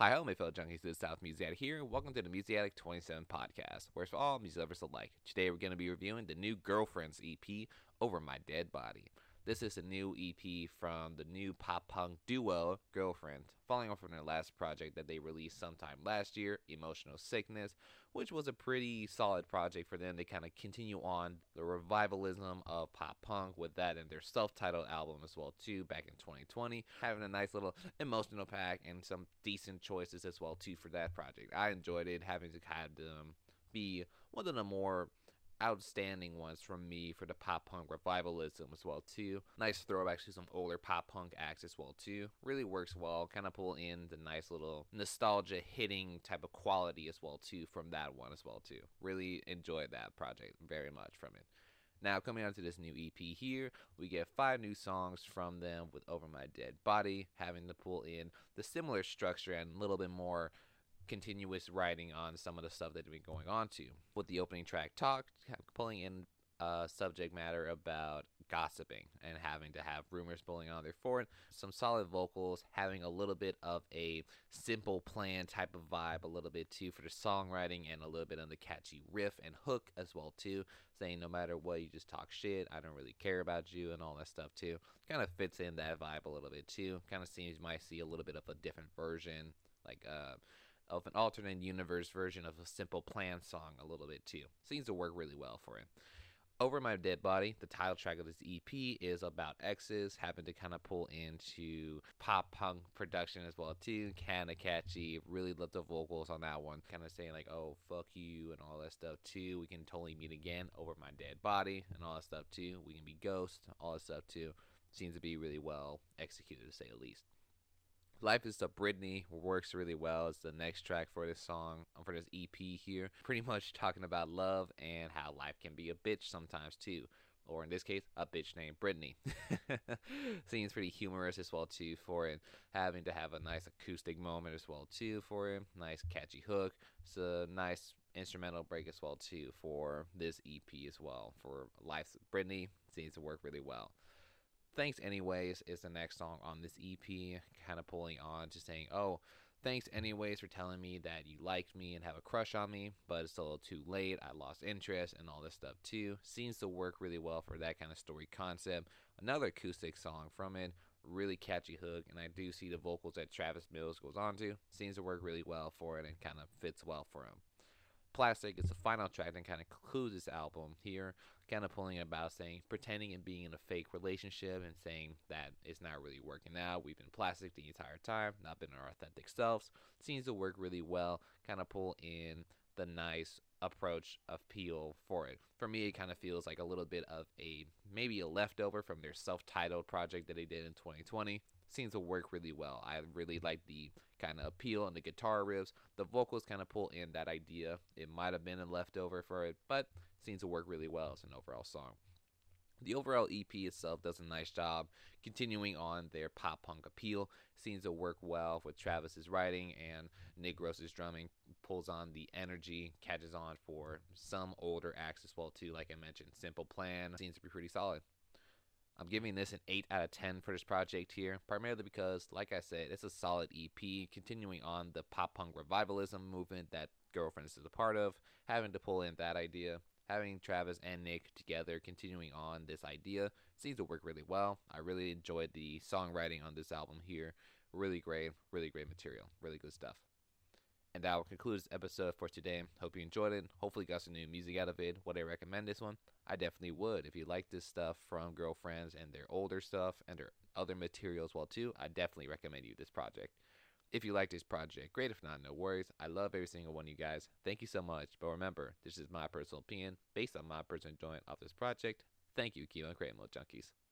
Hi, hello, my fellow junkies of the South Music Addict here. Welcome to the Music Addict 27 podcast, where it's for all music lovers alike. Today, we're going to be reviewing the new Girlfriends EP, Over My Dead Body. This is a new EP from the new pop punk duo Girlfriend, following on from their last project that they released sometime last year, Emotional Sickness, which was a pretty solid project for them. They kind of continue on the revivalism of pop punk with that and their self-titled album as well too back in 2020, having a nice little emotional pack and some decent choices as well too for that project. I enjoyed it, having to kind of be one of the more outstanding ones from me for the pop punk revivalism as well too. Nice throwback to some older pop punk acts as well too. Really works well. Kind of pull in the nice little nostalgia hitting type of quality as well too from that one as well too. Really enjoyed that project very much from it. Now, coming on to this new EP here, we get five new songs from them with Over My Dead Body, having to pull in the similar structure and a little bit more continuous writing on some of the stuff that had been going on to. With the opening track talk, pulling in uh, subject matter about gossiping and having to have rumors pulling on their forward. Some solid vocals, having a little bit of a simple plan type of vibe, a little bit too for the songwriting, and a little bit on the catchy riff and hook as well too. Saying no matter what, you just talk shit. I don't really care about you and all that stuff too. Kind of fits in that vibe a little bit too. Kind of seems you might see a little bit of a different version, like uh of an alternate universe version of a simple plan song a little bit too. Seems to work really well for it. Over My Dead Body, the title track of this EP is about exes, happen to kind of pull into pop punk production as well too, kind of catchy. Really love the vocals on that one, kind of saying like, "Oh fuck you" and all that stuff too. We can totally meet again over my dead body and all that stuff too. We can be ghosts, all that stuff too. Seems to be really well executed to say the least. Life is the Brittany works really well. It's the next track for this song, um, for this EP here. Pretty much talking about love and how life can be a bitch sometimes too. Or in this case, a bitch named Britney. Seems pretty humorous as well too for it. Having to have a nice acoustic moment as well too for it. Nice catchy hook. It's a nice instrumental break as well too for this EP as well. For Life's Brittany seems to work really well. Thanks Anyways is the next song on this EP, kind of pulling on to saying, oh, thanks anyways for telling me that you liked me and have a crush on me, but it's a little too late. I lost interest and all this stuff too. Seems to work really well for that kind of story concept. Another acoustic song from it, really catchy hook, and I do see the vocals that Travis Mills goes on to. Seems to work really well for it and kind of fits well for him. Plastic is the final track that kind of concludes this album here, kind of pulling it about saying, pretending and being in a fake relationship and saying that it's not really working out. We've been plastic the entire time, not been our authentic selves. Seems to work really well, kind of pull in the nice approach of Peel for it. For me, it kind of feels like a little bit of a maybe a leftover from their self titled project that they did in 2020 seems to work really well. I really like the kind of appeal and the guitar riffs. The vocals kind of pull in that idea. It might have been a leftover for it, but seems to work really well as an overall song. The overall EP itself does a nice job continuing on their pop punk appeal. Seems to work well with Travis's writing and Nick Gross's drumming. Pulls on the energy, catches on for some older acts as well too. Like I mentioned, Simple Plan seems to be pretty solid. I'm giving this an 8 out of 10 for this project here, primarily because, like I said, it's a solid EP, continuing on the pop punk revivalism movement that Girlfriends is a part of, having to pull in that idea, having Travis and Nick together, continuing on this idea, seems to work really well. I really enjoyed the songwriting on this album here. Really great, really great material, really good stuff. And that will conclude this episode for today. Hope you enjoyed it. Hopefully, got some new music out of it. Would I recommend this one? I definitely would. If you like this stuff from Girlfriends and their older stuff and their other material as well too, I definitely recommend you this project. If you like this project, great. If not, no worries. I love every single one of you guys. Thank you so much. But remember, this is my personal opinion based on my personal enjoyment of this project. Thank you, Keelan Creating Junkies.